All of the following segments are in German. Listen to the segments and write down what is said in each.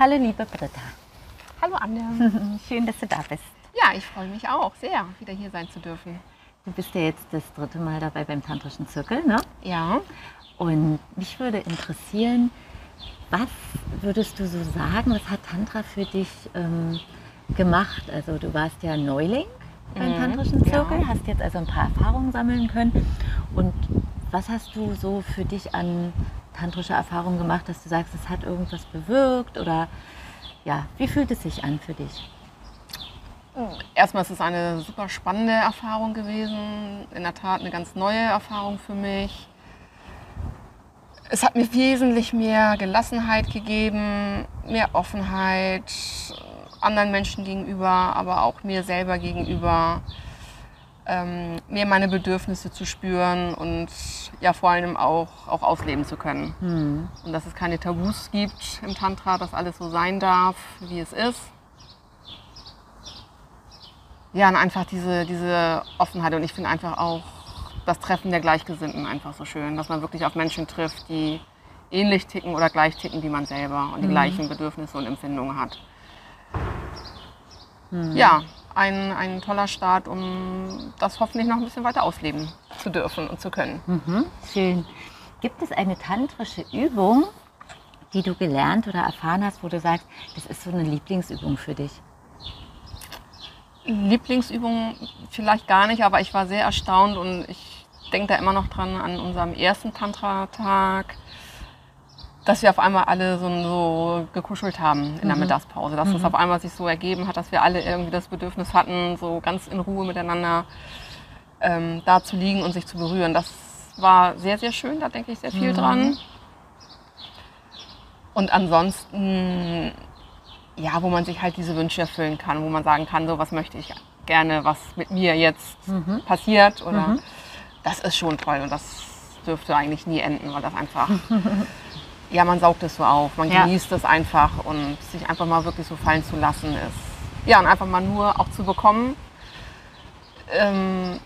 Hallo liebe Britta. Hallo Anja. Schön, dass du da bist. Ja, ich freue mich auch sehr, wieder hier sein zu dürfen. Du bist ja jetzt das dritte Mal dabei beim Tantrischen Zirkel, ne? Ja. Und mich würde interessieren, was würdest du so sagen, was hat Tantra für dich ähm, gemacht? Also du warst ja Neuling beim Mhm, Tantrischen Zirkel, ja. hast jetzt also ein paar Erfahrungen sammeln können. Und was hast du so für dich an tantrischer Erfahrung gemacht, dass du sagst, es hat irgendwas bewirkt oder ja, wie fühlt es sich an für dich? Erstmal ist es eine super spannende Erfahrung gewesen. In der Tat eine ganz neue Erfahrung für mich. Es hat mir wesentlich mehr Gelassenheit gegeben, mehr Offenheit anderen Menschen gegenüber, aber auch mir selber gegenüber. Ähm, mehr meine Bedürfnisse zu spüren und ja vor allem auch, auch ausleben zu können. Und dass es keine Tabus gibt im Tantra, dass alles so sein darf, wie es ist. Ja, und einfach diese, diese Offenheit. Und ich finde einfach auch das Treffen der Gleichgesinnten einfach so schön, dass man wirklich auf Menschen trifft, die ähnlich ticken oder gleich ticken wie man selber und die gleichen Bedürfnisse und Empfindungen hat. Ja, ein, ein toller Start, um das hoffentlich noch ein bisschen weiter ausleben zu dürfen und zu können. Mhm, schön. Gibt es eine tantrische Übung, die du gelernt oder erfahren hast, wo du sagst, das ist so eine Lieblingsübung für dich? Lieblingsübung vielleicht gar nicht, aber ich war sehr erstaunt und ich denke da immer noch dran an unserem ersten Tantra-Tag, dass wir auf einmal alle so, so gekuschelt haben in der Mittagspause. Dass es auf einmal sich so ergeben hat, dass wir alle irgendwie das Bedürfnis hatten, so ganz in Ruhe miteinander ähm, da zu liegen und sich zu berühren. Das war sehr, sehr schön, da denke ich sehr viel dran. Und ansonsten ja, wo man sich halt diese Wünsche erfüllen kann, wo man sagen kann, so was möchte ich gerne, was mit mir jetzt passiert oder das ist schon toll und das dürfte eigentlich nie enden, weil das einfach, ja, man saugt es so auf, man Ja. genießt es einfach und sich einfach mal wirklich so fallen zu lassen ist. Ja, und einfach mal nur auch zu bekommen, ähm,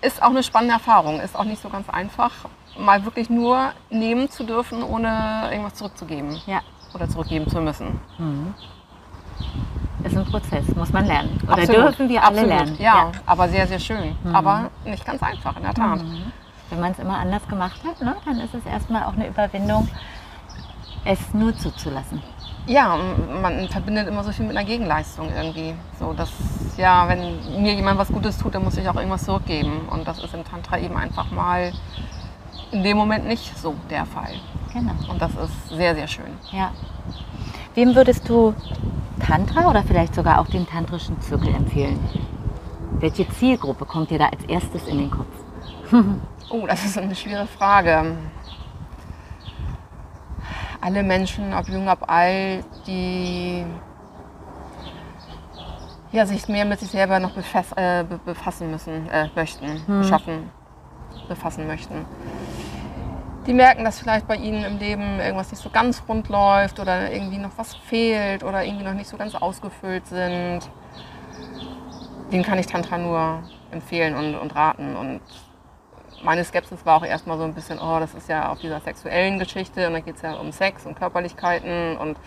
ist auch eine spannende Erfahrung, ist auch nicht so ganz einfach, mal wirklich nur nehmen zu dürfen, ohne irgendwas zurückzugeben Ja, oder zurückgeben zu müssen. ist ein Prozess, muss man lernen. Oder Absolut, dürfen wir alle absolut, lernen. Ja, aber sehr, sehr schön. Aber nicht ganz einfach, in der Tat. Wenn man es immer anders gemacht hat, ne, dann ist es erstmal auch eine Überwindung, es nur zuzulassen. Ja, man verbindet immer so viel mit einer Gegenleistung irgendwie. So, dass, ja, wenn mir jemand was Gutes tut, dann muss ich auch irgendwas zurückgeben. Und das ist im Tantra eben einfach mal in dem Moment nicht so der Fall. Genau. Und das ist sehr, sehr schön. Ja. Wem würdest du Tantra oder vielleicht sogar auch den tantrischen Zirkel empfehlen? Welche Zielgruppe kommt dir da als erstes in den Kopf? Oh, das ist eine schwere Frage. Alle Menschen, ob jung, ob alt, die ja, sich mehr mit sich selber noch befass, äh, be- befassen müssen, äh, möchten, beschaffen, befassen möchten. Die merken, dass vielleicht bei ihnen im Leben irgendwas nicht so ganz rund läuft oder irgendwie noch was fehlt oder irgendwie noch nicht so ganz ausgefüllt sind. Den kann ich Tantra nur empfehlen und, und raten. Und meine Skepsis war auch erstmal so ein bisschen, oh, das ist ja auf dieser sexuellen Geschichte und da geht es ja um Sex und Körperlichkeiten und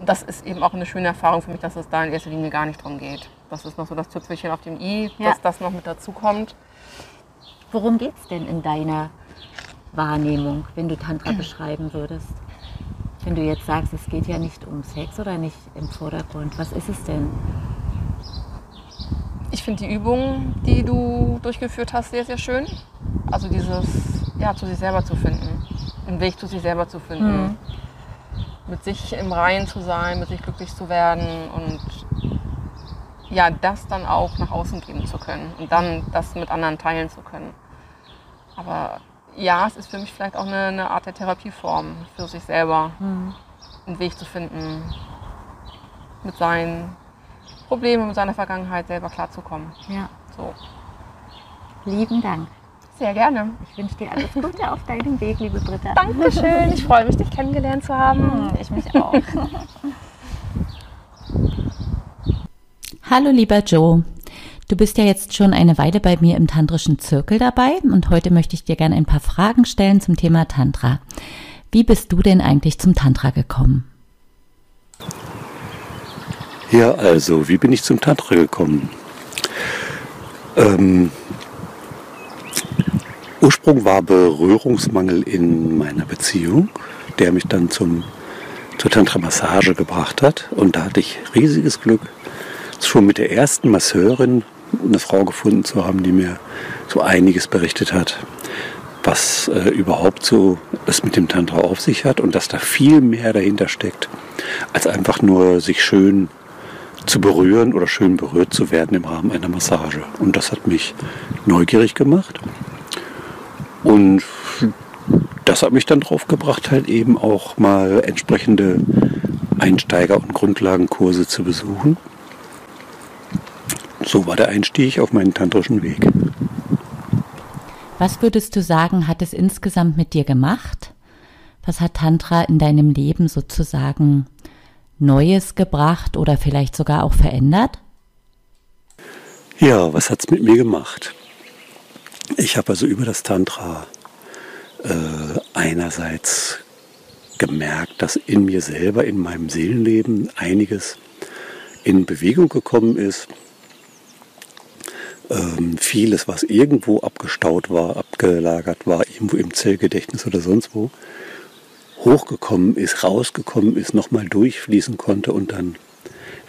das ist eben auch eine schöne Erfahrung für mich, dass es da in erster Linie gar nicht drum geht. Das ist noch so das Tüpfelchen auf dem i, Ja. dass das noch mit dazu kommt. Worum geht es denn in deiner Wahrnehmung, wenn du Tantra beschreiben würdest? Wenn du jetzt sagst, es geht ja nicht um Sex oder nicht im Vordergrund, was ist es denn? Ich finde die Übung, die du durchgeführt hast, sehr, sehr schön. Also dieses, ja, zu sich selber zu finden, einen Weg zu sich selber zu finden, mit sich im Reinen zu sein, mit sich glücklich zu werden und ja, das dann auch nach außen geben zu können und dann das mit anderen teilen zu können. Aber ja, es ist für mich vielleicht auch eine, eine Art der Therapieform für sich selber, einen Weg zu finden, mit seinen Problemen, mit seiner Vergangenheit selber klarzukommen. Ja, So. lieben Dank. Sehr gerne. Ich wünsche dir alles Gute auf deinem Weg, liebe Britta. Dankeschön. Ich freue mich, dich kennengelernt zu haben. Ich mich auch. Hallo lieber Joe. Du bist ja jetzt schon eine Weile bei mir im tantrischen Zirkel dabei und heute möchte ich dir gerne ein paar Fragen stellen zum Thema Tantra. Wie bist du denn eigentlich zum Tantra gekommen? Ja, also, wie bin ich zum Tantra gekommen? Ähm, Ursprung war Berührungsmangel in meiner Beziehung, der mich dann zum, zur Tantra-Massage gebracht hat. Und da hatte ich riesiges Glück, schon mit der ersten Masseurin eine Frau gefunden zu haben, die mir so einiges berichtet hat, was äh, überhaupt so es mit dem Tantra auf sich hat und dass da viel mehr dahinter steckt, als einfach nur sich schön zu berühren oder schön berührt zu werden im Rahmen einer Massage. Und das hat mich neugierig gemacht. Und das hat mich dann drauf gebracht, halt eben auch mal entsprechende Einsteiger- und Grundlagenkurse zu besuchen. So war der Einstieg auf meinen tantrischen Weg. Was würdest du sagen, hat es insgesamt mit dir gemacht? Was hat Tantra in deinem Leben sozusagen Neues gebracht oder vielleicht sogar auch verändert? Ja, was hat es mit mir gemacht? Ich habe also über das Tantra äh, einerseits gemerkt, dass in mir selber, in meinem Seelenleben einiges in Bewegung gekommen ist. Ähm, vieles, was irgendwo abgestaut war, abgelagert war, irgendwo im Zellgedächtnis oder sonst wo, hochgekommen ist, rausgekommen ist, nochmal durchfließen konnte und dann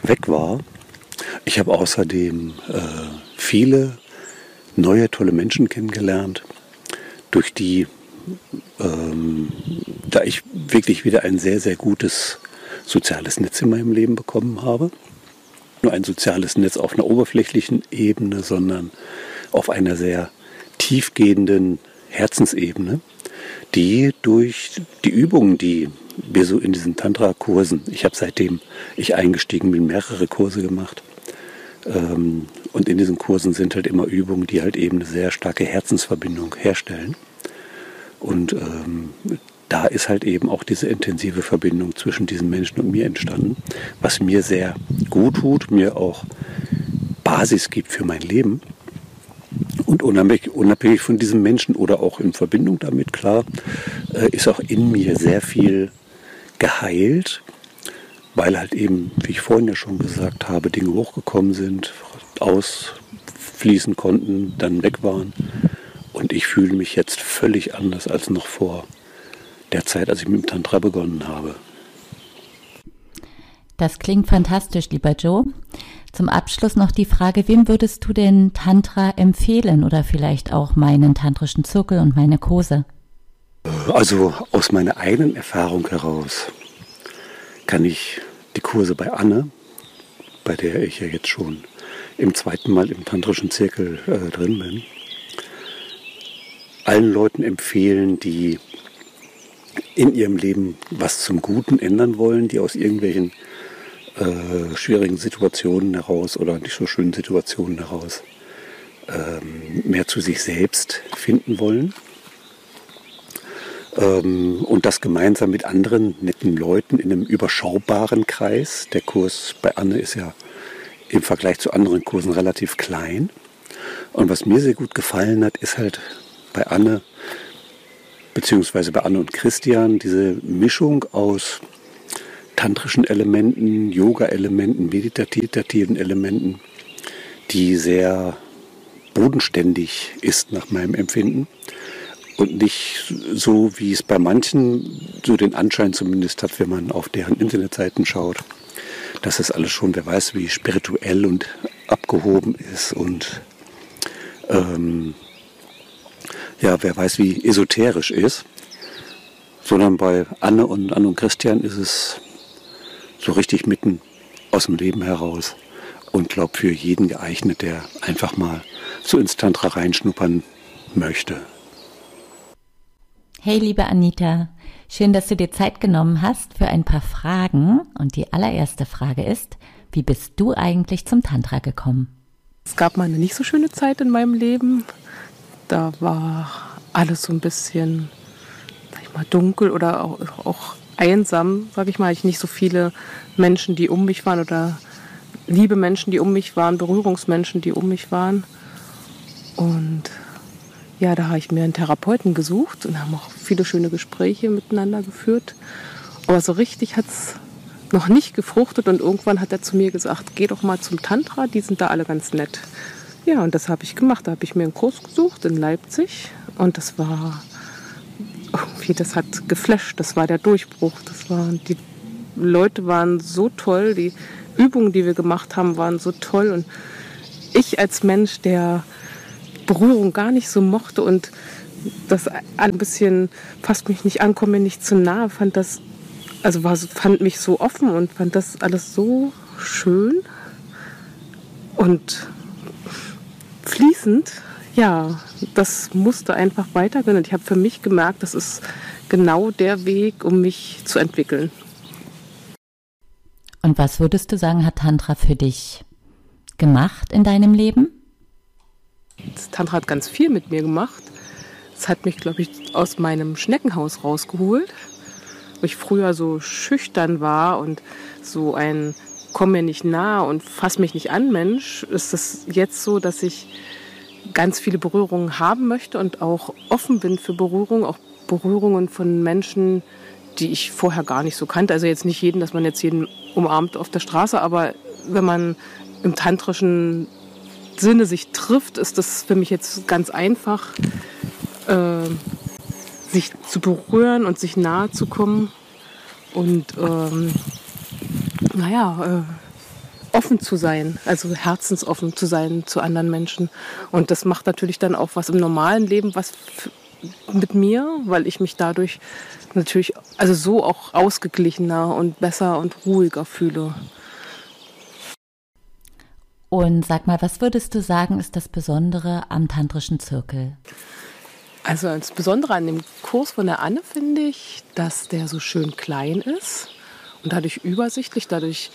weg war. Ich habe außerdem äh, viele neue, tolle Menschen kennengelernt, durch die, ähm, da ich wirklich wieder ein sehr, sehr gutes soziales Netz in meinem Leben bekommen habe. Nur ein soziales Netz auf einer oberflächlichen Ebene, sondern auf einer sehr tiefgehenden Herzensebene die durch die Übungen, die wir so in diesen Tantra-Kursen, ich habe seitdem ich eingestiegen bin, mehrere Kurse gemacht. Ähm, und in diesen Kursen sind halt immer Übungen, die halt eben eine sehr starke Herzensverbindung herstellen. Und ähm, da ist halt eben auch diese intensive Verbindung zwischen diesen Menschen und mir entstanden, was mir sehr gut tut, mir auch Basis gibt für mein Leben. Und unabhängig, unabhängig von diesem Menschen oder auch in Verbindung damit, klar, äh, ist auch in mir sehr viel geheilt, weil halt eben, wie ich vorhin ja schon gesagt habe, Dinge hochgekommen sind, ausfließen konnten, dann weg waren. Und ich fühle mich jetzt völlig anders als noch vor der Zeit, als ich mit dem Tantra begonnen habe. Das klingt fantastisch, lieber Joe. Zum Abschluss noch die Frage, wem würdest du denn Tantra empfehlen oder vielleicht auch meinen tantrischen Zirkel und meine Kurse? Also aus meiner eigenen Erfahrung heraus kann ich die Kurse bei Anne, bei der ich ja jetzt schon im zweiten Mal im tantrischen Zirkel äh, drin bin, allen Leuten empfehlen, die in ihrem Leben was zum Guten ändern wollen, die aus irgendwelchen äh, schwierigen Situationen heraus oder nicht so schönen Situationen heraus ähm, mehr zu sich selbst finden wollen. Ähm, und das gemeinsam mit anderen netten Leuten in einem überschaubaren Kreis. Der Kurs bei Anne ist ja im Vergleich zu anderen Kursen relativ klein. Und was mir sehr gut gefallen hat, ist halt bei Anne, beziehungsweise bei Anne und Christian, diese Mischung aus tantrischen Elementen, Yoga-Elementen, meditativen Elementen, die sehr bodenständig ist nach meinem Empfinden. Und nicht so, wie es bei manchen so den Anschein zumindest hat, wenn man auf deren Internetseiten schaut, dass es alles schon, wer weiß, wie spirituell und abgehoben ist und ähm, ja, wer weiß, wie esoterisch ist, sondern bei Anne und Anne und Christian ist es so richtig mitten aus dem Leben heraus und glaube für jeden geeignet, der einfach mal so ins Tantra reinschnuppern möchte. Hey, liebe Anita, schön, dass du dir Zeit genommen hast für ein paar Fragen. Und die allererste Frage ist, wie bist du eigentlich zum Tantra gekommen? Es gab mal eine nicht so schöne Zeit in meinem Leben. Da war alles so ein bisschen, sag ich mal, dunkel oder auch, auch einsam, sage ich mal. Ich nicht so viele Menschen, die um mich waren oder liebe Menschen, die um mich waren, Berührungsmenschen, die um mich waren. Und ja, da habe ich mir einen Therapeuten gesucht und haben auch viele schöne Gespräche miteinander geführt. Aber so richtig hat es noch nicht gefruchtet und irgendwann hat er zu mir gesagt, geh doch mal zum Tantra, die sind da alle ganz nett. Ja, und das habe ich gemacht. Da habe ich mir einen Kurs gesucht in Leipzig und das war irgendwie, das hat geflasht. Das war der Durchbruch. Das waren die Leute waren so toll, die Übungen, die wir gemacht haben, waren so toll und ich als Mensch, der Berührung gar nicht so mochte und das ein bisschen fasst mich nicht an, komme mir nicht zu nahe, fand das also war, fand mich so offen und fand das alles so schön und fließend. Ja, das musste einfach weitergehen. Und ich habe für mich gemerkt, das ist genau der Weg, um mich zu entwickeln. Und was würdest du sagen, hat Tantra für dich gemacht in deinem Leben? Das Tantra hat ganz viel mit mir gemacht. Es hat mich, glaube ich, aus meinem Schneckenhaus rausgeholt wo ich früher so schüchtern war und so ein komm mir nicht nah und fass mich nicht an Mensch, ist es jetzt so, dass ich ganz viele Berührungen haben möchte und auch offen bin für Berührungen, auch Berührungen von Menschen, die ich vorher gar nicht so kannte. Also jetzt nicht jeden, dass man jetzt jeden umarmt auf der Straße, aber wenn man im tantrischen Sinne sich trifft, ist das für mich jetzt ganz einfach. Äh, sich zu berühren und sich nahe zu kommen und ähm, naja, äh, offen zu sein, also herzensoffen zu sein zu anderen Menschen. Und das macht natürlich dann auch was im normalen Leben, was mit mir, weil ich mich dadurch natürlich also so auch ausgeglichener und besser und ruhiger fühle. Und sag mal, was würdest du sagen, ist das Besondere am tantrischen Zirkel? Also das Besondere an dem Kurs von der Anne finde ich, dass der so schön klein ist und dadurch übersichtlich. Dadurch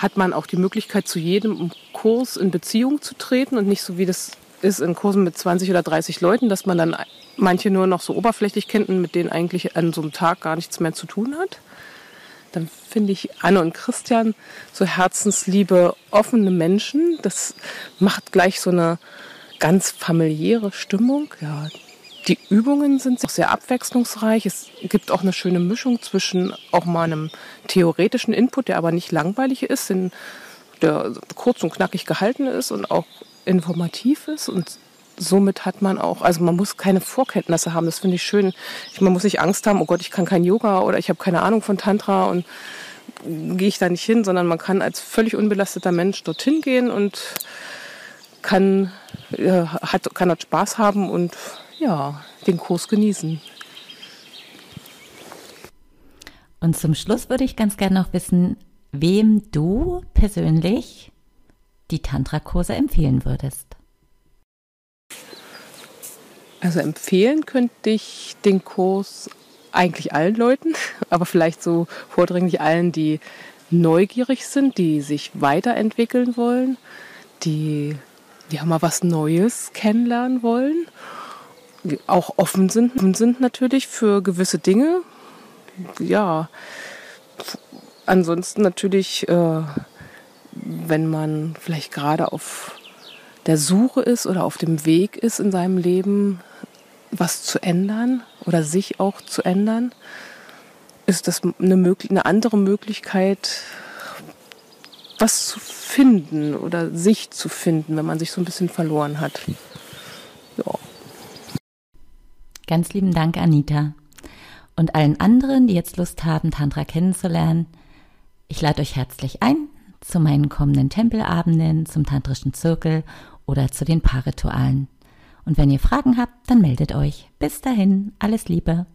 hat man auch die Möglichkeit, zu jedem Kurs in Beziehung zu treten und nicht so wie das ist in Kursen mit 20 oder 30 Leuten, dass man dann manche nur noch so oberflächlich kennt und mit denen eigentlich an so einem Tag gar nichts mehr zu tun hat. Dann finde ich Anne und Christian so herzensliebe, offene Menschen. Das macht gleich so eine ganz familiäre Stimmung. Ja, die Übungen sind auch sehr abwechslungsreich. Es gibt auch eine schöne Mischung zwischen auch mal einem theoretischen Input, der aber nicht langweilig ist, der kurz und knackig gehalten ist und auch informativ ist. Und somit hat man auch, also man muss keine Vorkenntnisse haben. Das finde ich schön. Man muss nicht Angst haben, oh Gott, ich kann kein Yoga oder ich habe keine Ahnung von Tantra und gehe ich da nicht hin, sondern man kann als völlig unbelasteter Mensch dorthin gehen und kann, äh, hat, kann dort Spaß haben und ja, den Kurs genießen. Und zum Schluss würde ich ganz gerne noch wissen, wem du persönlich die Tantra-Kurse empfehlen würdest. Also empfehlen könnte ich den Kurs eigentlich allen Leuten, aber vielleicht so vordringlich allen, die neugierig sind, die sich weiterentwickeln wollen, die ja mal was Neues kennenlernen wollen auch offen sind, offen sind natürlich für gewisse Dinge. Ja, ansonsten natürlich, äh, wenn man vielleicht gerade auf der Suche ist oder auf dem Weg ist in seinem Leben, was zu ändern oder sich auch zu ändern, ist das eine, eine andere Möglichkeit, was zu finden oder sich zu finden, wenn man sich so ein bisschen verloren hat. Ja. Ganz lieben Dank, Anita. Und allen anderen, die jetzt Lust haben, Tantra kennenzulernen, ich lade euch herzlich ein zu meinen kommenden Tempelabenden, zum tantrischen Zirkel oder zu den Paarritualen. Und wenn ihr Fragen habt, dann meldet euch. Bis dahin, alles Liebe.